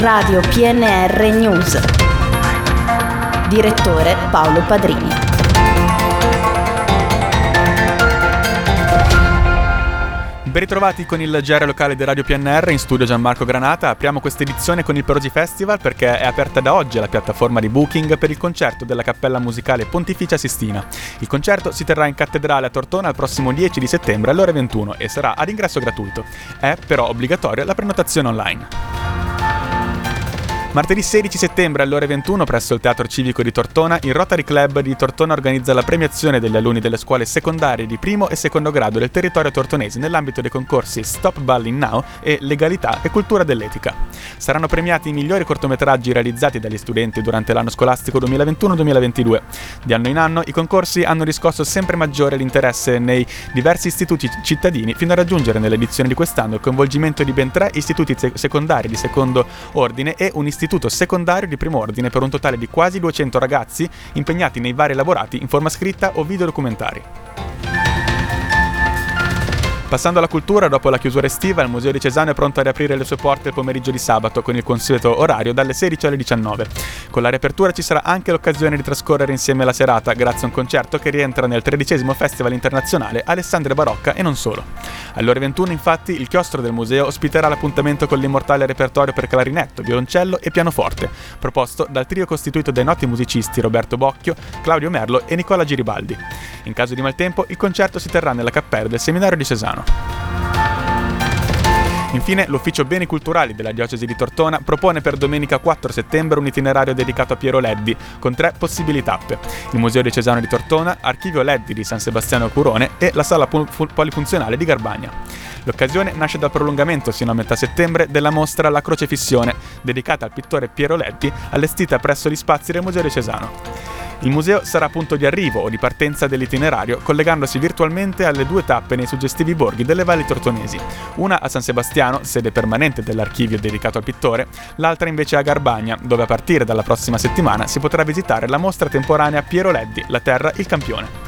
Radio PNR News. Direttore Paolo Padrini. Ben ritrovati con il GR locale di Radio PNR in studio Gianmarco Granata. Apriamo questa edizione con il Perosi Festival perché è aperta da oggi la piattaforma di booking per il concerto della Cappella Musicale Pontificia Sistina. Il concerto si terrà in cattedrale a Tortona il prossimo 10 di settembre alle ore 21 e sarà ad ingresso gratuito. È però obbligatoria la prenotazione online. Martedì 16 settembre alle ore 21 presso il Teatro Civico di Tortona, il Rotary Club di Tortona organizza la premiazione degli alunni delle scuole secondarie di primo e secondo grado del territorio tortonese nell'ambito dei concorsi Stop Balling Now e Legalità e Cultura dell'Etica. Saranno premiati i migliori cortometraggi realizzati dagli studenti durante l'anno scolastico 2021-2022. Di anno in anno i concorsi hanno riscosso sempre maggiore l'interesse nei diversi istituti cittadini fino a raggiungere nell'edizione di quest'anno il coinvolgimento di ben tre istituti secondari di secondo ordine e un istituto istituto secondario di primo ordine per un totale di quasi 200 ragazzi impegnati nei vari lavorati in forma scritta o videodocumentari. Passando alla cultura, dopo la chiusura estiva, il Museo di Cesano è pronto a riaprire le sue porte il pomeriggio di sabato con il consueto orario dalle 16 alle 19. Con la riapertura ci sarà anche l'occasione di trascorrere insieme la serata grazie a un concerto che rientra nel tredicesimo Festival internazionale Alessandria Barocca e non solo. Alle ore 21 infatti il chiostro del museo ospiterà l'appuntamento con l'immortale repertorio per clarinetto, violoncello e pianoforte, proposto dal trio costituito dai noti musicisti Roberto Bocchio, Claudio Merlo e Nicola Giribaldi. In caso di maltempo il concerto si terrà nella cappella del seminario di Cesano. Infine, l'Ufficio Beni Culturali della Diocesi di Tortona propone per domenica 4 settembre un itinerario dedicato a Piero Leddi, con tre possibili tappe. Il Museo Diocesano di Tortona, Archivio Leddi di San Sebastiano Curone e la Sala Polifunzionale di Garbagna. L'occasione nasce dal prolungamento sino a metà settembre della mostra La Crocefissione, dedicata al pittore Piero Leddi, allestita presso gli spazi del Museo Diocesano. Il museo sarà punto di arrivo o di partenza dell'itinerario, collegandosi virtualmente alle due tappe nei suggestivi borghi delle valli tortonesi, una a San Sebastiano, sede permanente dell'archivio dedicato al pittore, l'altra invece a Garbagna, dove a partire dalla prossima settimana si potrà visitare la mostra temporanea Piero Leddi, La Terra, il Campione.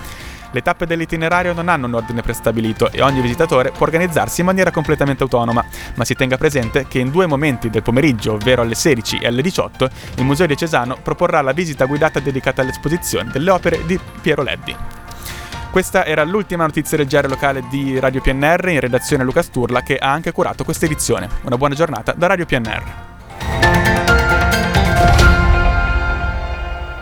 Le tappe dell'itinerario non hanno un ordine prestabilito e ogni visitatore può organizzarsi in maniera completamente autonoma, ma si tenga presente che in due momenti del pomeriggio, ovvero alle 16 e alle 18, il Museo di Cesano proporrà la visita guidata dedicata all'esposizione delle opere di Piero Leddi. Questa era l'ultima notizia leggera locale di Radio PNR in redazione Luca Sturla che ha anche curato questa edizione. Una buona giornata da Radio PNR.